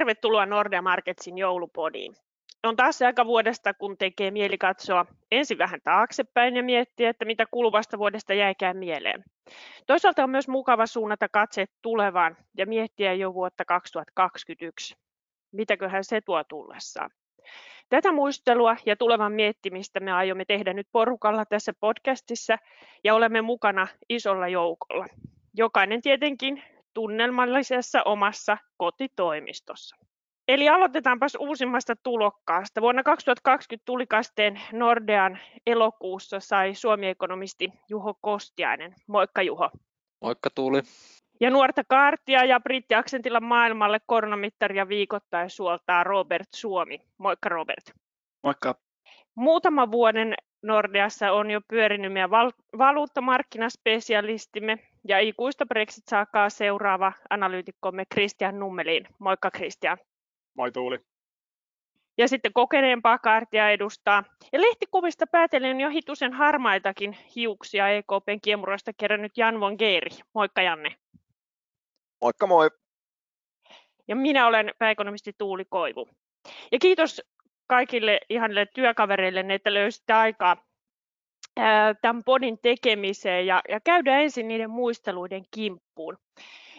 Tervetuloa Nordea Marketsin joulupodiin. On taas aika vuodesta, kun tekee mieli katsoa ensin vähän taaksepäin ja miettiä, että mitä kuluvasta vuodesta jäikään mieleen. Toisaalta on myös mukava suunnata katseet tulevaan ja miettiä jo vuotta 2021. Mitäköhän se tuo tullessaan? Tätä muistelua ja tulevan miettimistä me aiomme tehdä nyt porukalla tässä podcastissa ja olemme mukana isolla joukolla. Jokainen tietenkin tunnelmallisessa omassa kotitoimistossa. Eli aloitetaanpas uusimmasta tulokkaasta. Vuonna 2020 tulikasteen Nordean elokuussa sai Suomi-ekonomisti Juho Kostiainen. Moikka Juho. Moikka Tuuli. Ja nuorta kaartia ja brittiaksentilla maailmalle koronamittaria viikoittain suoltaa Robert Suomi. Moikka Robert. Moikka. Muutaman vuoden Nordeassa on jo pyörinyt meidän val- valuuttamarkkinaspesialistimme ja ikuista Brexit-saakaa seuraava analyytikkomme Christian Nummelin. Moikka Christian. Moi Tuuli. Ja sitten kokeneempaa kaartia edustaa. Ja lehtikuvista päätellen jo hitusen harmaitakin hiuksia EKPn kiemurasta kerännyt Jan von Geeri. Moikka Janne. Moikka moi. Ja minä olen pääekonomisti Tuuli Koivu. Ja kiitos kaikille ihanille työkavereille, että löysitte aikaa tämän podin tekemiseen ja, ja käydään ensin niiden muisteluiden kimppuun.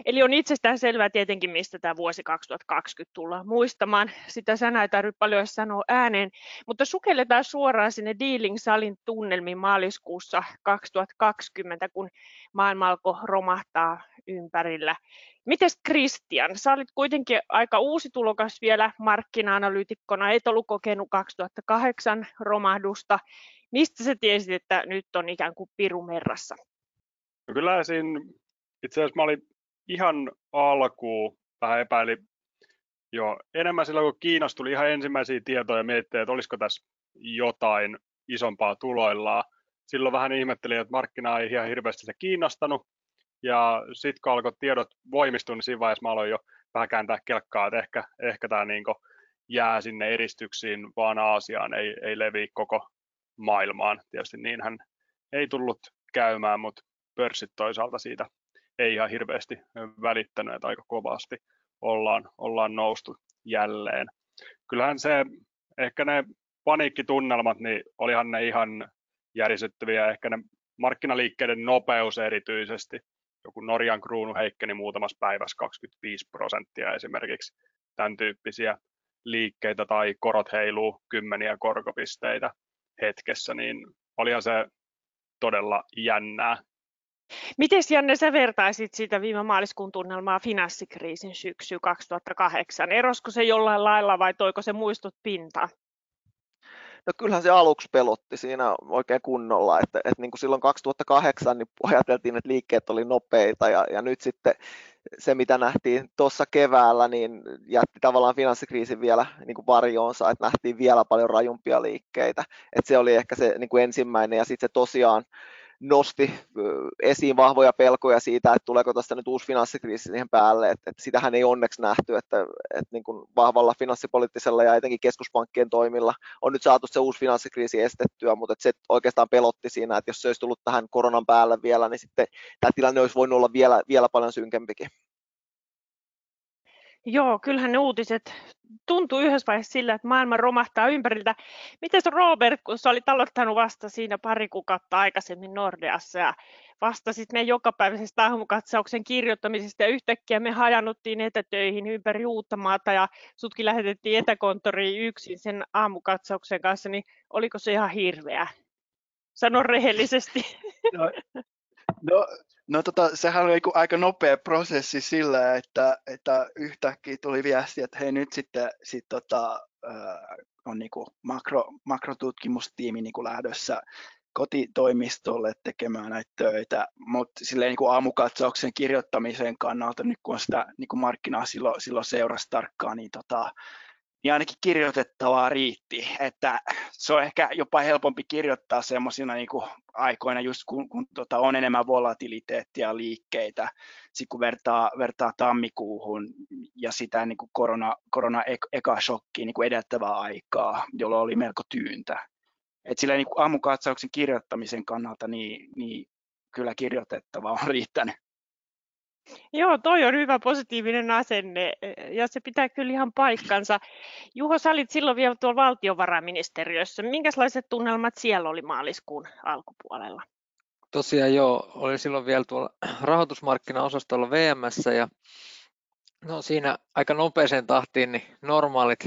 Eli on itsestään selvää tietenkin, mistä tämä vuosi 2020 tullaan muistamaan. Sitä sana ei tarvitse paljon sanoa ääneen, mutta sukelletaan suoraan sinne Dealing-salin tunnelmiin maaliskuussa 2020, kun maailma alkoi romahtaa ympärillä. Mites Christian, sä olit kuitenkin aika uusi tulokas vielä markkina-analyytikkona, et ollut kokenut 2008 romahdusta. Mistä sä tiesit, että nyt on ikään kuin pirumerrassa? No kyllä siinä, itse asiassa mä olin ihan alkuun vähän epäili jo enemmän silloin, kun Kiinasta tuli ihan ensimmäisiä tietoja ja miettii, että olisiko tässä jotain isompaa tuloillaan. Silloin vähän ihmettelin, että markkina ei ihan hirveästi se kiinnostanut. Ja sitten kun alkoi tiedot voimistua, niin siinä vaiheessa mä aloin jo vähän kääntää kelkkaa, että ehkä, ehkä tämä niin jää sinne eristyksiin vaan Aasiaan, ei, ei levi koko maailmaan. Tietysti niinhän ei tullut käymään, mutta pörssit toisaalta siitä ei ihan hirveästi välittänyt, että aika kovasti ollaan, ollaan noustu jälleen. Kyllähän se, ehkä ne paniikkitunnelmat, niin olihan ne ihan järisyttäviä, ehkä ne markkinaliikkeiden nopeus erityisesti, joku Norjan kruunu heikkeni muutamassa päivässä 25 prosenttia esimerkiksi, tämän tyyppisiä liikkeitä tai korot heiluu kymmeniä korkopisteitä hetkessä, niin olihan se todella jännää Miten Janne sä vertaisit sitä viime maaliskuun tunnelmaa finanssikriisin syksy 2008? Erosko se jollain lailla vai toiko se muistut pintaan? No kyllähän se aluksi pelotti siinä oikein kunnolla, että, että niin kuin silloin 2008 niin ajateltiin, että liikkeet oli nopeita ja, ja nyt sitten se, mitä nähtiin tuossa keväällä, niin jätti tavallaan finanssikriisin vielä niin kuin varjoonsa, että nähtiin vielä paljon rajumpia liikkeitä. Että se oli ehkä se niin kuin ensimmäinen ja sitten se tosiaan nosti esiin vahvoja pelkoja siitä, että tuleeko tästä nyt uusi finanssikriisi siihen päälle, että, että sitähän ei onneksi nähty, että, että niin kuin vahvalla finanssipoliittisella ja etenkin keskuspankkien toimilla on nyt saatu se uusi finanssikriisi estettyä, mutta että se oikeastaan pelotti siinä, että jos se olisi tullut tähän koronan päälle vielä, niin sitten tämä tilanne olisi voinut olla vielä, vielä paljon synkempikin. Joo, kyllähän ne uutiset tuntuu yhdessä vaiheessa sillä, että maailma romahtaa ympäriltä. Miten Robert, kun sä olit aloittanut vasta siinä pari kuukautta aikaisemmin Nordeassa ja vastasit meidän jokapäiväisestä aamukatsauksen kirjoittamisesta ja yhtäkkiä me hajannuttiin etätöihin ympäri uutta maata ja sutkin lähetettiin etäkonttoriin yksin sen aamukatsauksen kanssa, niin oliko se ihan hirveä? Sano rehellisesti. No, no No tota, sehän oli aika nopea prosessi sillä, että, että yhtäkkiä tuli viesti, että hei nyt sitten sit tota, on niinku makro, makrotutkimustiimi niinku lähdössä kotitoimistolle tekemään näitä töitä, mutta silleen niin kuin aamukatsauksen kirjoittamisen kannalta, nyt kun sitä niin kuin markkinaa silloin, silloin seurasi tarkkaan, niin tota, niin ainakin kirjoitettavaa riitti. Että se on ehkä jopa helpompi kirjoittaa semmoisina niin aikoina, just kun, kun tota, on enemmän volatiliteettia liikkeitä, sit kun vertaa, vertaa tammikuuhun ja sitä niin kuin korona, korona eka shokkiin niin edeltävää aikaa, jolloin oli melko tyyntä. Et sillä niin aamukatsauksen kirjoittamisen kannalta niin, niin kyllä kirjoitettavaa on riittänyt. Joo, toi on hyvä positiivinen asenne ja se pitää kyllä ihan paikkansa. Juho, sä olit silloin vielä tuolla valtiovarainministeriössä. Minkälaiset tunnelmat siellä oli maaliskuun alkupuolella? Tosiaan joo, olin silloin vielä tuolla rahoitusmarkkinaosastolla VMssä ja no siinä aika nopeeseen tahtiin niin normaalit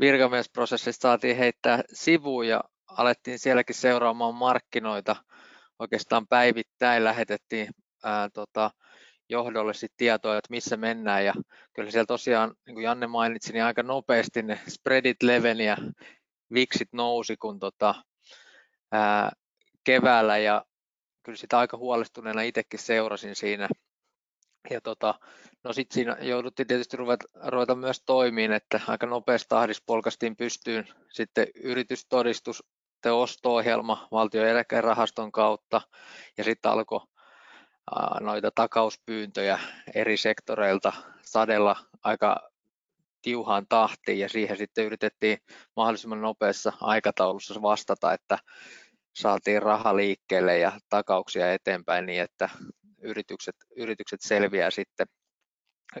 virkamiesprosessit saatiin heittää sivuun ja alettiin sielläkin seuraamaan markkinoita oikeastaan päivittäin lähetettiin ää, tota, johdolle sit tietoa, että missä mennään. Ja kyllä siellä tosiaan, niin kuin Janne mainitsi, niin aika nopeasti ne spreadit leveni ja viksit nousi kun tota, ää, keväällä. Ja kyllä sitä aika huolestuneena itsekin seurasin siinä. Ja tota, no sitten siinä jouduttiin tietysti ruveta, ruveta myös toimiin, että aika nopeasti tahdissa polkastiin pystyyn sitten yritystodistus osto-ohjelma valtion eläkerahaston kautta. Ja sitten alkoi noita takauspyyntöjä eri sektoreilta sadella aika tiuhaan tahtiin ja siihen sitten yritettiin mahdollisimman nopeassa aikataulussa vastata, että saatiin raha liikkeelle ja takauksia eteenpäin niin, että yritykset, yritykset selviää sitten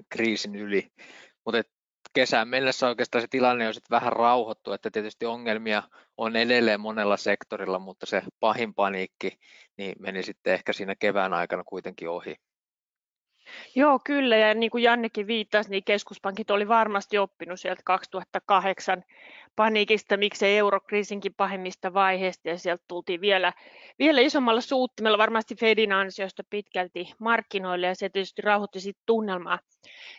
kriisin yli. Mutta kesään mennessä oikeastaan se tilanne on sitten vähän rauhoittu, että tietysti ongelmia on edelleen monella sektorilla, mutta se pahin paniikki niin meni sitten ehkä siinä kevään aikana kuitenkin ohi. Joo, kyllä. Ja niin kuin Jannekin viittasi, niin keskuspankit oli varmasti oppinut sieltä 2008 paniikista, miksei eurokriisinkin pahimmista vaiheista, ja sieltä tultiin vielä, vielä isommalla suuttimella varmasti Fedin ansiosta pitkälti markkinoille, ja se tietysti rauhoitti sitten tunnelmaa.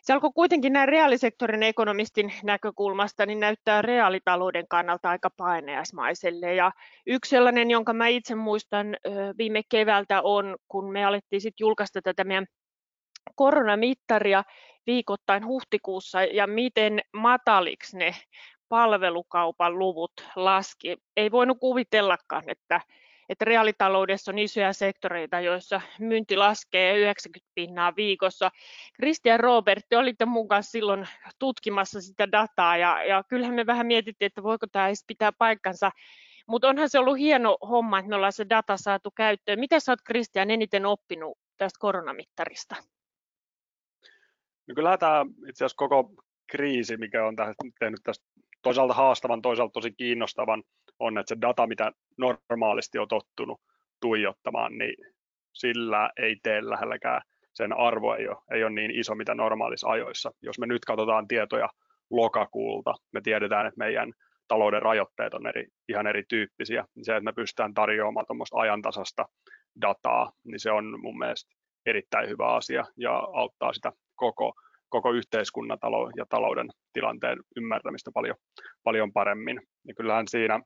Se alkoi kuitenkin näin reaalisektorin ekonomistin näkökulmasta, niin näyttää reaalitalouden kannalta aika paineasmaiselle, ja yksi sellainen, jonka mä itse muistan viime keväältä on, kun me alettiin sitten julkaista tätä meidän koronamittaria viikoittain huhtikuussa ja miten mataliksi ne palvelukaupan luvut laski. Ei voinut kuvitellakaan, että, että reaalitaloudessa on isoja sektoreita, joissa myynti laskee 90 pinnaa viikossa. Christian Robert, te olitte mukaan silloin tutkimassa sitä dataa ja, ja kyllähän me vähän mietittiin, että voiko tämä edes pitää paikkansa. Mutta onhan se ollut hieno homma, että me ollaan se data saatu käyttöön. Mitä sä oot Christian eniten oppinut tästä koronamittarista? No kyllähän tämä itse asiassa koko kriisi, mikä on tehnyt tästä toisaalta haastavan, toisaalta tosi kiinnostavan, on, että se data, mitä normaalisti on tottunut tuijottamaan, niin sillä ei tee lähelläkään sen arvo ei ole, ei ole niin iso, mitä normaalissa ajoissa. Jos me nyt katsotaan tietoja lokakuulta, me tiedetään, että meidän talouden rajoitteet on eri, ihan erityyppisiä, niin se, että me pystytään tarjoamaan tuommoista ajantasasta dataa, niin se on mun mielestä erittäin hyvä asia ja auttaa sitä koko, koko yhteiskunnan talo- ja talouden tilanteen ymmärtämistä paljon, paljon paremmin. Ja kyllähän siinä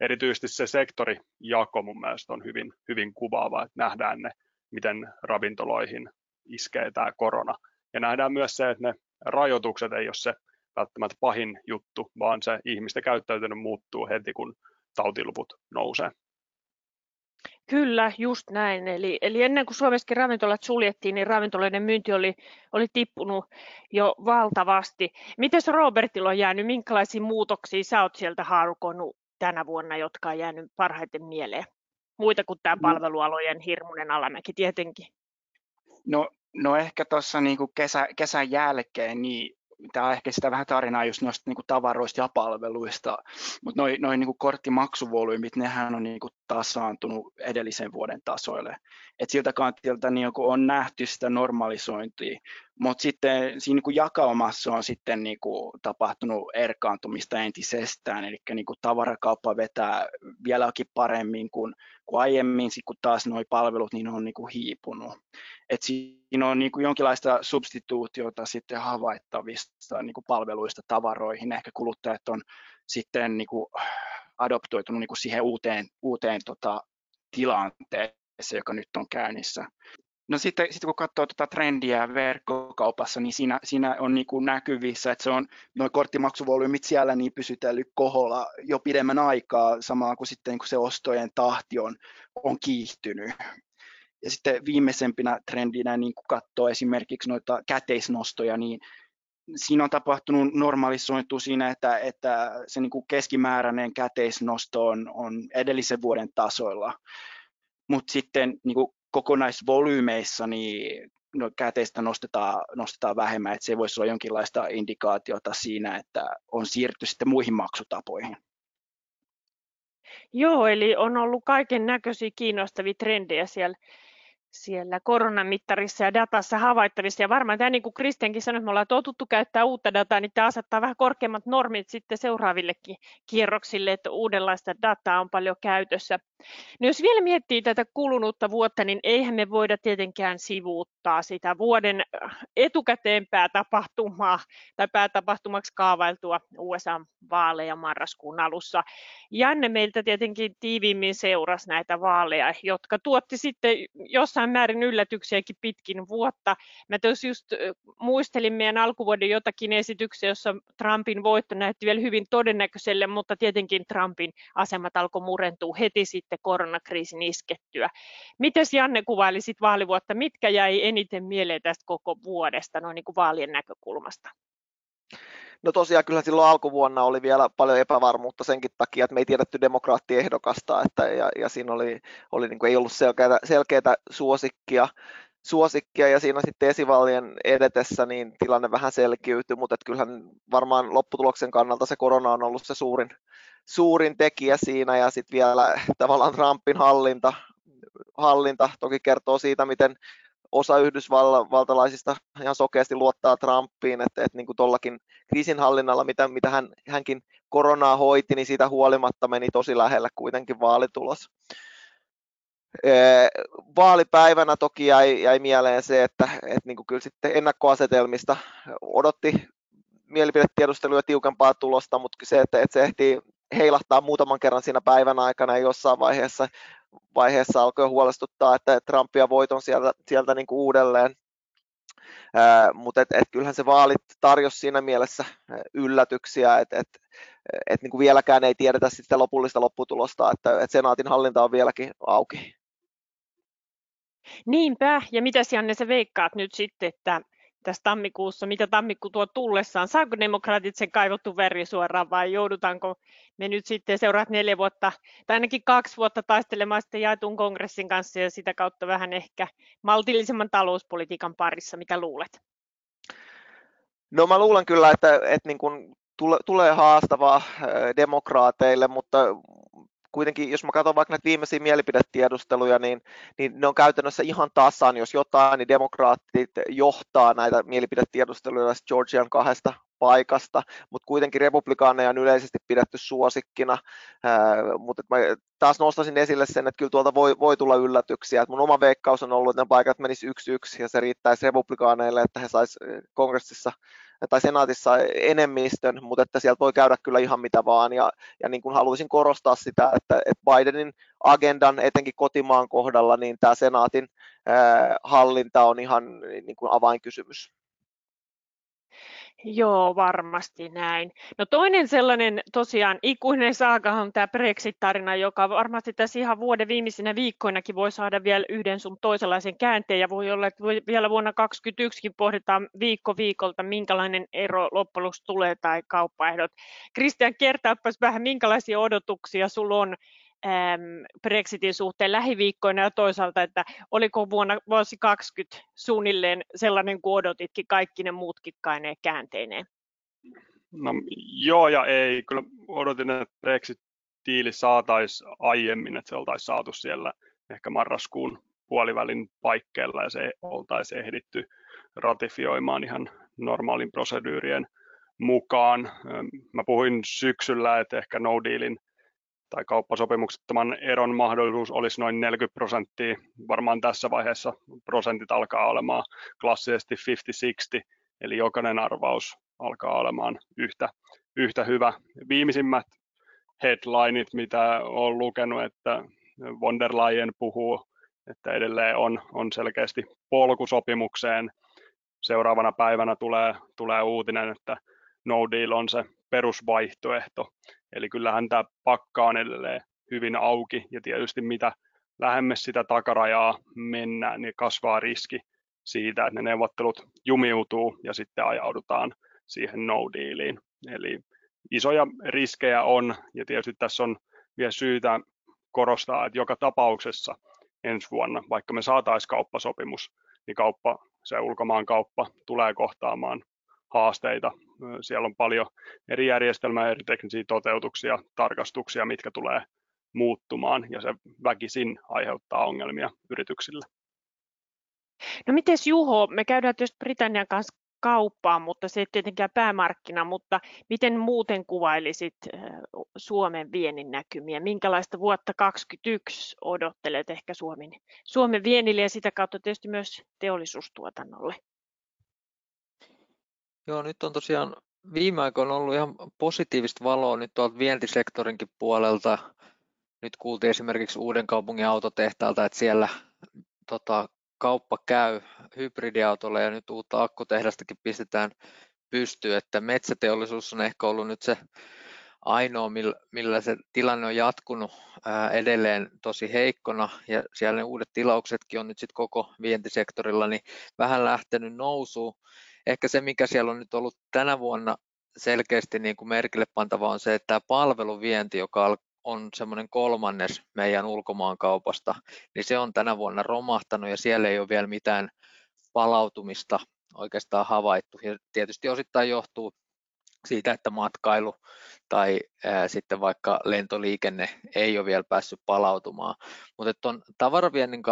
erityisesti se sektorijako mun mielestä on hyvin, hyvin kuvaava, että nähdään ne, miten ravintoloihin iskee tämä korona. Ja nähdään myös se, että ne rajoitukset ei ole se välttämättä pahin juttu, vaan se ihmisten käyttäytyminen muuttuu heti, kun tautiluvut nousee. Kyllä, just näin. Eli, eli ennen kuin Suomessakin ravintolat suljettiin, niin ravintoloiden myynti oli, oli tippunut jo valtavasti. Miten Robertilla on jäänyt, minkälaisia muutoksia sä oot sieltä haarukonut tänä vuonna, jotka on jäänyt parhaiten mieleen? Muita kuin tämä no. palvelualojen hirmuinen alamäki tietenkin. No, no ehkä tuossa niin kesä, kesän jälkeen, niin tämä on ehkä sitä vähän tarinaa just noista niin kuin tavaroista ja palveluista, mutta noin noi, niin korttimaksuvolyymit, nehän on niin kuin tasaantunut edellisen vuoden tasoille. Et siltä kantilta niin on nähty sitä normalisointia, mutta sitten siinä niin jakaumassa on sitten niin kuin tapahtunut erkaantumista entisestään, eli niin kuin tavarakauppa vetää vieläkin paremmin kuin, kuin aiemmin, sit kun taas nuo palvelut niin on niin kuin hiipunut. Et siinä on niin kuin jonkinlaista substituutiota sitten havaittavista niin kuin palveluista tavaroihin. Ehkä kuluttajat on sitten niin kuin adoptoitunut niin kuin siihen uuteen, uuteen tota, tilanteeseen, joka nyt on käynnissä. No sitten, sitten kun katsoo tuota trendiä verkkokaupassa, niin siinä, siinä on niin kuin näkyvissä, että se on noin korttimaksuvolyymit siellä niin pysytellyt koholla jo pidemmän aikaa, samaa kuin sitten kun se ostojen tahti on, on kiihtynyt. Ja sitten viimeisempinä trendinä, niin kun katsoo esimerkiksi noita käteisnostoja, niin siinä on tapahtunut normalisointu siinä, että, että se niin kuin keskimääräinen käteisnosto on, on edellisen vuoden tasoilla. Mutta sitten niin kuin kokonaisvolyymeissa niin no, käteistä nostetaan, nostetaan vähemmän, että se voisi olla jonkinlaista indikaatiota siinä, että on siirrytty sitten muihin maksutapoihin. Joo, eli on ollut kaiken näköisiä kiinnostavia trendejä siellä siellä koronamittarissa ja datassa havaittavissa. Ja varmaan tämä, niin kuin Kristiankin sanoi, että me ollaan totuttu käyttää uutta dataa, niin tämä asettaa vähän korkeammat normit sitten seuraavillekin kierroksille, että uudenlaista dataa on paljon käytössä. No jos vielä miettii tätä kulunutta vuotta, niin eihän me voida tietenkään sivuuttaa sitä vuoden etukäteen päätapahtumaa tai päätapahtumaksi kaavailtua USA-vaaleja marraskuun alussa. Janne meiltä tietenkin tiiviimmin seurasi näitä vaaleja, jotka tuotti sitten jossain määrin yllätyksiäkin pitkin vuotta. Mä tuossa just muistelin meidän alkuvuoden jotakin esityksiä, jossa Trumpin voitto näytti vielä hyvin todennäköiselle, mutta tietenkin Trumpin asemat alkoi murentua heti sitten koronakriisin iskettyä. Miten Janne kuvailisit vaalivuotta, mitkä jäi eniten mieleen tästä koko vuodesta noin niin kuin vaalien näkökulmasta? No tosiaan kyllä silloin alkuvuonna oli vielä paljon epävarmuutta senkin takia, että me ei tiedetty demokraattiehdokasta, että, ja, ja siinä oli, oli niin kuin, ei ollut selkeää, selkeää suosikkia, suosikkia ja siinä sitten esivaalien edetessä niin tilanne vähän selkiytyi, mutta että kyllähän varmaan lopputuloksen kannalta se korona on ollut se suurin, suurin tekijä siinä ja sitten vielä tavallaan Trumpin hallinta, hallinta toki kertoo siitä, miten osa yhdysvaltalaisista ihan sokeasti luottaa Trumpiin, että, että niin kuin tuollakin kriisinhallinnalla, mitä, mitä hän, hänkin koronaa hoiti, niin siitä huolimatta meni tosi lähellä kuitenkin vaalitulos. Vaalipäivänä toki jäi, jäi mieleen se, että, että niin kuin kyllä sitten ennakkoasetelmista odotti mielipidetiedusteluja tiukempaa tulosta, mutta se, että, että se ehtii heilahtaa muutaman kerran siinä päivän aikana ja jossain vaiheessa, vaiheessa alkoi huolestuttaa, että Trumpia voiton sieltä, sieltä niin kuin uudelleen. Mutta et, et kyllähän se vaalit tarjosi siinä mielessä yllätyksiä, että et, et niin kuin vieläkään ei tiedetä sitä lopullista lopputulosta, että et senaatin hallinta on vieläkin auki. Niinpä, ja mitä Janne sä veikkaat nyt sitten, että tässä tammikuussa, mitä tammikuu tuo tullessaan, saako demokraatit sen kaivottu veri suoraan vai joudutaanko me nyt sitten seuraat neljä vuotta tai ainakin kaksi vuotta taistelemaan sitten jaetun kongressin kanssa ja sitä kautta vähän ehkä maltillisemman talouspolitiikan parissa, mitä luulet? No mä luulen kyllä, että, että niin kuin tule, tulee haastavaa demokraateille, mutta kuitenkin, jos mä katson vaikka näitä viimeisiä mielipidetiedusteluja, niin, niin ne on käytännössä ihan tasan, jos jotain, niin demokraattit johtaa näitä mielipidetiedusteluja Georgian kahdesta paikasta, mutta kuitenkin republikaaneja on yleisesti pidetty suosikkina, mutta mä taas nostaisin esille sen, että kyllä tuolta voi, voi tulla yllätyksiä, että mun oma veikkaus on ollut, että ne paikat menis yksi yksi ja se riittäisi republikaaneille, että he saisivat kongressissa tai senaatissa enemmistön, mutta että sieltä voi käydä kyllä ihan mitä vaan. Ja, ja niin kuin haluaisin korostaa sitä, että, että Bidenin agendan, etenkin kotimaan kohdalla, niin tämä senaatin hallinta on ihan niin kuin avainkysymys. Joo, varmasti näin. No toinen sellainen tosiaan ikuinen saaka on tämä Brexit-tarina, joka varmasti tässä ihan vuoden viimeisinä viikkoinakin voi saada vielä yhden sun toisenlaisen käänteen ja voi olla, että vielä vuonna 2021 pohditaan viikko viikolta, minkälainen ero loppujen tulee tai kauppaehdot. Kristian, kertaapas vähän, minkälaisia odotuksia sulla on Brexitin suhteen lähiviikkoina ja toisaalta, että oliko vuonna vuosi 2020 suunnilleen sellainen kuin odotitkin kaikki ne muut kikkaineet käänteineen? No joo ja ei. Kyllä odotin, että Brexit-tiili saataisiin aiemmin, että se oltaisiin saatu siellä ehkä marraskuun puolivälin paikkeilla ja se oltaisiin ehditty ratifioimaan ihan normaalin proseduurien mukaan. Mä puhuin syksyllä, että ehkä no dealin tai kauppasopimuksettoman eron mahdollisuus olisi noin 40 prosenttia. Varmaan tässä vaiheessa prosentit alkaa olemaan klassisesti 50-60, eli jokainen arvaus alkaa olemaan yhtä, yhtä hyvä. Viimeisimmät headlineit, mitä olen lukenut, että von der Leyen puhuu, että edelleen on, on selkeästi polkusopimukseen. Seuraavana päivänä tulee, tulee uutinen, että no deal on se perusvaihtoehto. Eli kyllähän tämä pakka on edelleen hyvin auki ja tietysti mitä lähemmäs sitä takarajaa mennään, niin kasvaa riski siitä, että ne neuvottelut jumiutuu ja sitten ajaudutaan siihen no dealiin. Eli isoja riskejä on ja tietysti tässä on vielä syytä korostaa, että joka tapauksessa ensi vuonna, vaikka me saataisiin kauppasopimus, niin kauppa se ulkomaankauppa tulee kohtaamaan haasteita. Siellä on paljon eri järjestelmää, eri teknisiä toteutuksia, tarkastuksia, mitkä tulee muuttumaan ja se väkisin aiheuttaa ongelmia yrityksille. No miten Juho, me käydään tietysti Britannian kanssa kauppaa, mutta se ei tietenkään päämarkkina, mutta miten muuten kuvailisit Suomen viennin näkymiä? Minkälaista vuotta 2021 odottelet ehkä Suomen, Suomen vienille ja sitä kautta tietysti myös teollisuustuotannolle? Joo, nyt on tosiaan viime aikoina ollut ihan positiivista valoa nyt tuolta vientisektorinkin puolelta. Nyt kuultiin esimerkiksi Uuden kaupungin autotehtaalta, että siellä tota, kauppa käy hybridiautolle ja nyt uutta akkutehdastakin pistetään pystyyn, että metsäteollisuus on ehkä ollut nyt se ainoa, millä se tilanne on jatkunut edelleen tosi heikkona ja siellä ne uudet tilauksetkin on nyt sitten koko vientisektorilla niin vähän lähtenyt nousuun. Ehkä se, mikä siellä on nyt ollut tänä vuonna selkeästi niin kuin merkille pantava on se, että tämä palveluvienti, joka on semmoinen kolmannes meidän ulkomaankaupasta, niin se on tänä vuonna romahtanut ja siellä ei ole vielä mitään palautumista oikeastaan havaittu. Ja tietysti osittain johtuu siitä, että matkailu tai ää, sitten vaikka lentoliikenne ei ole vielä päässyt palautumaan. Mutta tuon tavaraviennin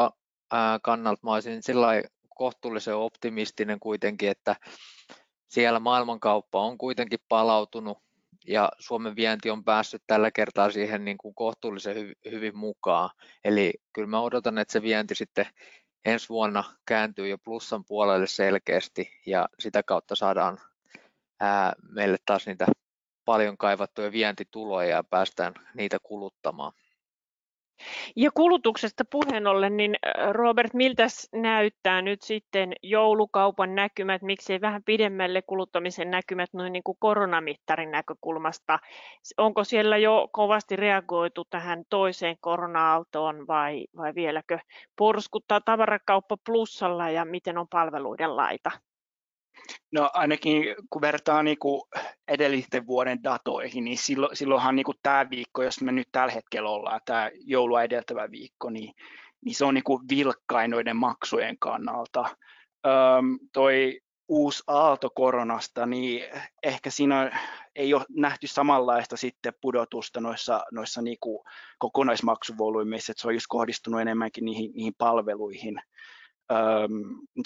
kannalta mä olisin sillä kohtuullisen optimistinen kuitenkin, että siellä maailmankauppa on kuitenkin palautunut ja Suomen vienti on päässyt tällä kertaa siihen niin kuin kohtuullisen hy- hyvin mukaan. Eli kyllä mä odotan, että se vienti sitten ensi vuonna kääntyy jo plussan puolelle selkeästi ja sitä kautta saadaan ää, meille taas niitä paljon kaivattuja vientituloja ja päästään niitä kuluttamaan. Ja kulutuksesta puheen ollen, niin Robert, miltä näyttää nyt sitten joulukaupan näkymät, miksei vähän pidemmälle kuluttamisen näkymät noin niin kuin koronamittarin näkökulmasta? Onko siellä jo kovasti reagoitu tähän toiseen korona-aaltoon vai, vai vieläkö porskuttaa tavarakauppa plussalla ja miten on palveluiden laita? No ainakin kun vertaa niin kuin edellisten vuoden datoihin, niin silloin, silloinhan niin kuin tämä viikko, jos me nyt tällä hetkellä ollaan, tämä joulua edeltävä viikko, niin, niin se on niin kuin vilkkain noiden maksujen kannalta. Öm, toi uusi aalto koronasta, niin ehkä siinä ei ole nähty samanlaista sitten pudotusta noissa, noissa niin kuin kokonaismaksuvolyymeissa, että se on just kohdistunut enemmänkin niihin, niihin palveluihin.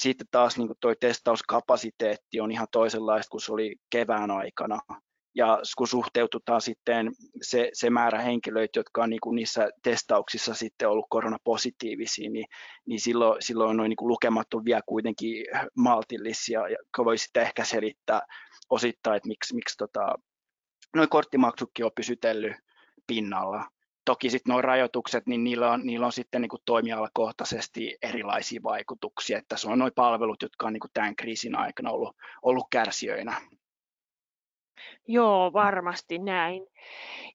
Sitten taas niin tuo testauskapasiteetti on ihan toisenlaista kuin se oli kevään aikana. Ja kun suhteututaan sitten se, se määrä henkilöitä, jotka on niin niissä testauksissa sitten ollut koronapositiivisia, niin, niin silloin, silloin noin niin lukemat on vielä kuitenkin maltillisia. Ja voi sitten ehkä selittää osittain, että miksi, miksi tota, noin korttimaksutkin on pysytellyt pinnalla toki sitten nuo rajoitukset, niin niillä on, niillä on sitten niin toimialakohtaisesti erilaisia vaikutuksia, että se on nuo palvelut, jotka on niin kuin tämän kriisin aikana ollut, ollut kärsijöinä. Joo, varmasti näin.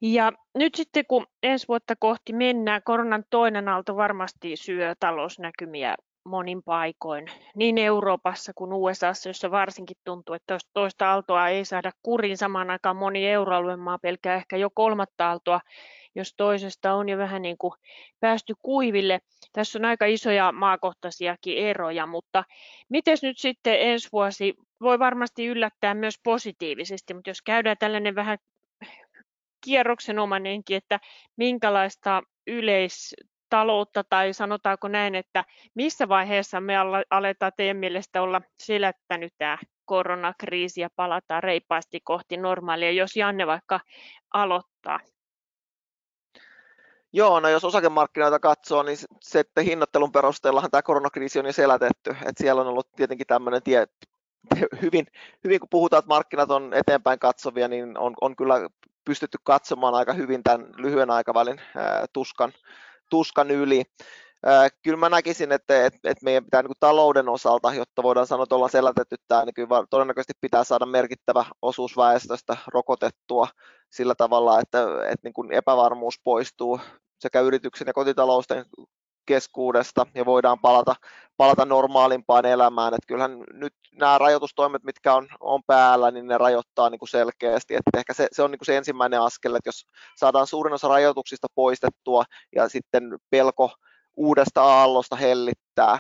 Ja nyt sitten kun ensi vuotta kohti mennään, koronan toinen aalto varmasti syö talousnäkymiä monin paikoin, niin Euroopassa kuin USAssa, jossa varsinkin tuntuu, että toista aaltoa ei saada kuriin. Samaan aikaan moni euroalueen maa pelkää ehkä jo kolmatta aaltoa jos toisesta on jo vähän niin kuin päästy kuiville. Tässä on aika isoja maakohtaisiakin eroja, mutta miten nyt sitten ensi vuosi voi varmasti yllättää myös positiivisesti, mutta jos käydään tällainen vähän kierroksenomainenkin, että minkälaista yleistaloutta tai sanotaanko näin, että missä vaiheessa me aletaan teidän mielestä olla selättänyt tämä koronakriisi ja palataan reippaasti kohti normaalia, jos Janne vaikka aloittaa. Joo, no jos osakemarkkinoita katsoo, niin se, että hinnoittelun perusteellahan tämä koronakriisi on jo selätetty. Että siellä on ollut tietenkin tämmöinen tie, hyvin, hyvin kun puhutaan, että markkinat on eteenpäin katsovia, niin on, on kyllä pystytty katsomaan aika hyvin tämän lyhyen aikavälin ää, tuskan, tuskan yli. Kyllä mä näkisin, että, että, että meidän pitää niin kuin talouden osalta, jotta voidaan sanoa, että ollaan selätetty tämä, niin kyllä todennäköisesti pitää saada merkittävä osuus väestöstä rokotettua sillä tavalla, että, että niin kuin epävarmuus poistuu sekä yrityksen ja kotitalousten keskuudesta ja voidaan palata, palata normaalimpaan elämään. Et kyllähän nyt nämä rajoitustoimet, mitkä on, on päällä, niin ne rajoittaa niin kuin selkeästi. Et ehkä se, se on niin kuin se ensimmäinen askel, että jos saadaan suurin osa rajoituksista poistettua ja sitten pelko uudesta aallosta hellittää.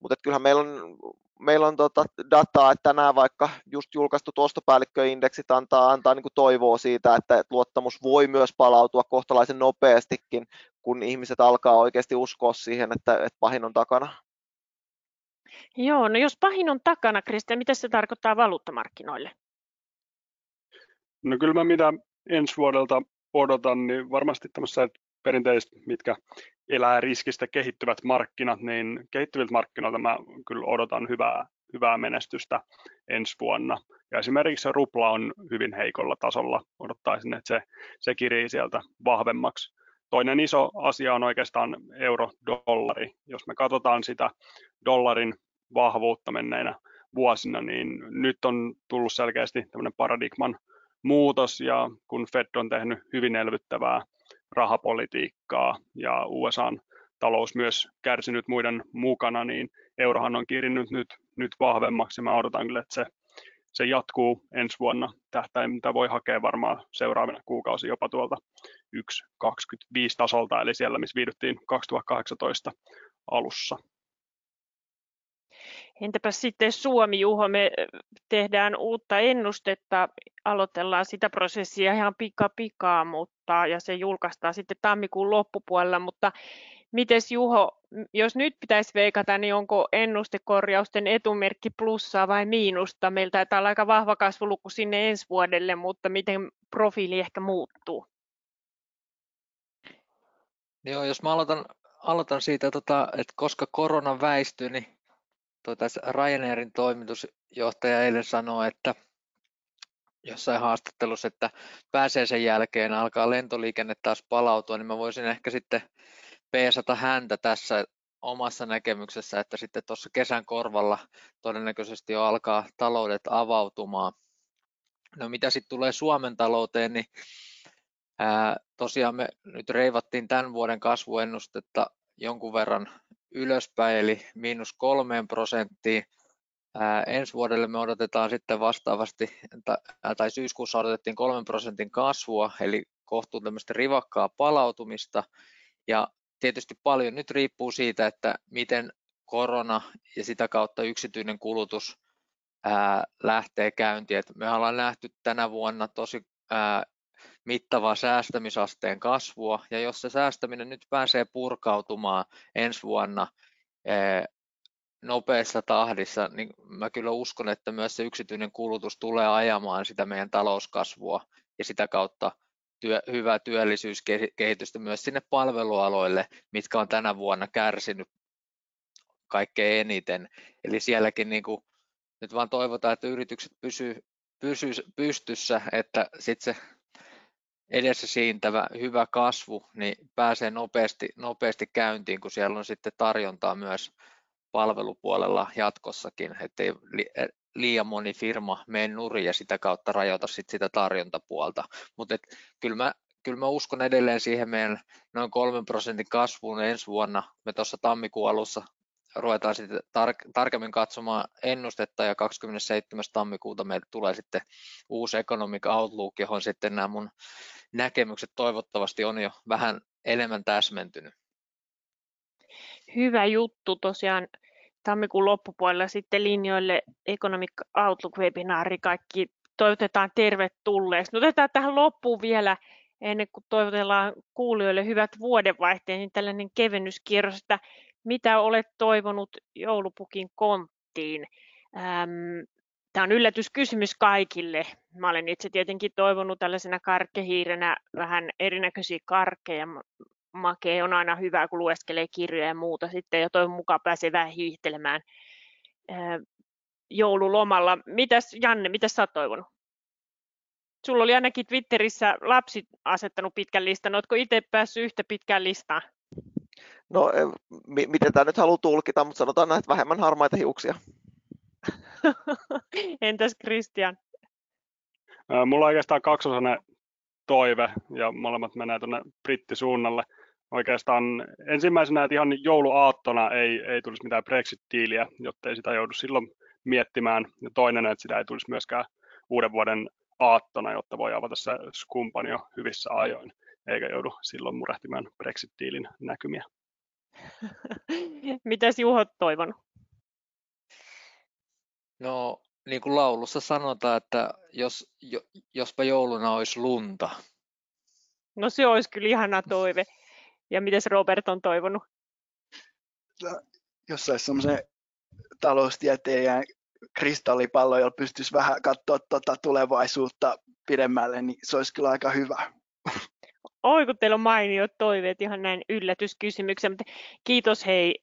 Mutta kyllähän meillä on meillä on tota dataa, että tänään vaikka just julkaistut ostopäällikköindeksit antaa, antaa niin kuin toivoa siitä, että luottamus voi myös palautua kohtalaisen nopeastikin, kun ihmiset alkaa oikeasti uskoa siihen, että, että pahin on takana. Joo, no jos pahin on takana, Kristian, mitä se tarkoittaa valuuttamarkkinoille? No kyllä mä mitä ensi vuodelta odotan, niin varmasti tämmöiset perinteiset, mitkä elää riskistä kehittyvät markkinat, niin kehittyviltä markkinoilta mä kyllä odotan hyvää, hyvää menestystä ensi vuonna. Ja esimerkiksi se rupla on hyvin heikolla tasolla. Odottaisin, että se, se kirii sieltä vahvemmaksi. Toinen iso asia on oikeastaan euro-dollari. Jos me katsotaan sitä dollarin vahvuutta menneinä vuosina, niin nyt on tullut selkeästi tämmöinen paradigman muutos ja kun Fed on tehnyt hyvin elvyttävää rahapolitiikkaa ja USAn talous myös kärsinyt muiden mukana, niin eurohan on kirinnyt nyt, nyt vahvemmaksi. Mä odotan kyllä, että se, se jatkuu ensi vuonna. Tähtäin, mitä voi hakea varmaan seuraavina kuukausi jopa tuolta 1.25 tasolta, eli siellä, missä viihdyttiin 2018 alussa. Entäpä sitten Suomi, Juho, me tehdään uutta ennustetta, aloitellaan sitä prosessia ihan pika pikaa, mutta, ja se julkaistaan sitten tammikuun loppupuolella, mutta Mites Juho, jos nyt pitäisi veikata, niin onko ennustekorjausten etumerkki plussaa vai miinusta? Meillä taitaa olla aika vahva kasvuluku sinne ensi vuodelle, mutta miten profiili ehkä muuttuu? Joo, jos mä aloitan, aloitan siitä, tota, että koska korona väistyy, niin tuota, Ryanairin toimitusjohtaja eilen sanoi, että jossain haastattelussa, että pääsee sen jälkeen, alkaa lentoliikenne taas palautua, niin mä voisin ehkä sitten peesata häntä tässä omassa näkemyksessä, että sitten tuossa kesän korvalla todennäköisesti jo alkaa taloudet avautumaan. No mitä sitten tulee Suomen talouteen, niin ää, tosiaan me nyt reivattiin tämän vuoden kasvuennustetta jonkun verran ylöspäin, eli miinus kolmeen prosenttiin. Ensi vuodelle me odotetaan sitten vastaavasti, tai syyskuussa odotettiin kolmen prosentin kasvua, eli kohtuun tämmöistä rivakkaa palautumista, ja tietysti paljon nyt riippuu siitä, että miten korona ja sitä kautta yksityinen kulutus lähtee käyntiin. Me ollaan nähty tänä vuonna tosi mittavaa säästämisasteen kasvua, ja jos se säästäminen nyt pääsee purkautumaan ensi vuonna nopeassa tahdissa, niin mä kyllä uskon, että myös se yksityinen kulutus tulee ajamaan sitä meidän talouskasvua ja sitä kautta työ, hyvää työllisyyskehitystä myös sinne palvelualoille, mitkä on tänä vuonna kärsinyt kaikkein eniten. Eli sielläkin niin kuin, nyt vaan toivotaan, että yritykset pysyy, pysyy pystyssä, että sitten se edessä siintävä hyvä kasvu niin pääsee nopeasti, nopeasti käyntiin, kun siellä on sitten tarjontaa myös palvelupuolella jatkossakin, ettei liian moni firma mene nurin ja sitä kautta rajoita sit sitä tarjontapuolta. Mutta kyllä mä, kyllä mä uskon edelleen siihen meidän noin 3 prosentin kasvuun ensi vuonna. Me tuossa tammikuun alussa ruvetaan sitten tar- tarkemmin katsomaan ennustetta ja 27. tammikuuta meille tulee sitten uusi Economic Outlook, johon sitten nämä mun näkemykset toivottavasti on jo vähän enemmän täsmentynyt. Hyvä juttu tosiaan tammikuun loppupuolella sitten linjoille Economic Outlook-webinaari. Kaikki toivotetaan tervetulleeksi. No otetaan tähän loppuun vielä ennen kuin toivotellaan kuulijoille hyvät vuodenvaihteet, niin tällainen kevennyskierros, että mitä olet toivonut joulupukin konttiin? Tämä on yllätyskysymys kaikille. Mä olen itse tietenkin toivonut tällaisena karkkehiirenä vähän erinäköisiä karkkeja. Makee on aina hyvä, kun lueskelee kirjoja ja muuta sitten, ja toivon mukaan pääsee vähän hiihtelemään joululomalla. Mitäs Janne, mitä sä oot toivonut? Sulla oli ainakin Twitterissä lapsi asettanut pitkän listan. Oletko itse päässyt yhtä pitkään listaan? No, miten tämä nyt haluaa tulkita, mutta sanotaan näin, että vähemmän harmaita hiuksia. Entäs Christian? Mulla on oikeastaan kaksosainen toive ja molemmat menee tuonne brittisuunnalle. Oikeastaan ensimmäisenä, että ihan jouluaattona ei, ei tulisi mitään Brexit-tiiliä, jotta ei sitä joudu silloin miettimään. Ja toinen, että sitä ei tulisi myöskään uuden vuoden aattona, jotta voi avata se skumpan jo hyvissä ajoin, eikä joudu silloin murehtimaan Brexit-tiilin näkymiä. Mitäs Juho toivonut? No, niin kuin laulussa sanotaan, että jos, jo, jospa jouluna olisi lunta. No se olisi kyllä ihana toive. Ja miten Robert on toivonut? Jos saisi semmoisen taloustieteilijän kristallipallo, jolla pystyisi vähän katsoa tuota tulevaisuutta pidemmälle, niin se olisi kyllä aika hyvä. Oi, kun teillä on mainiot toiveet, ihan näin yllätyskysymyksen, mutta kiitos hei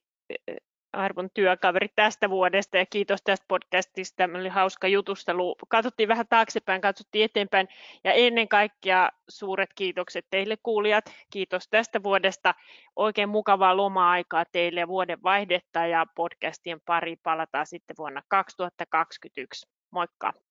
arvon työkaveri tästä vuodesta ja kiitos tästä podcastista. Meillä oli hauska jutustelu. Katsottiin vähän taaksepäin, katsottiin eteenpäin ja ennen kaikkea suuret kiitokset teille kuulijat. Kiitos tästä vuodesta. Oikein mukavaa loma-aikaa teille ja vuoden vaihdetta ja podcastien pari palataan sitten vuonna 2021. Moikka!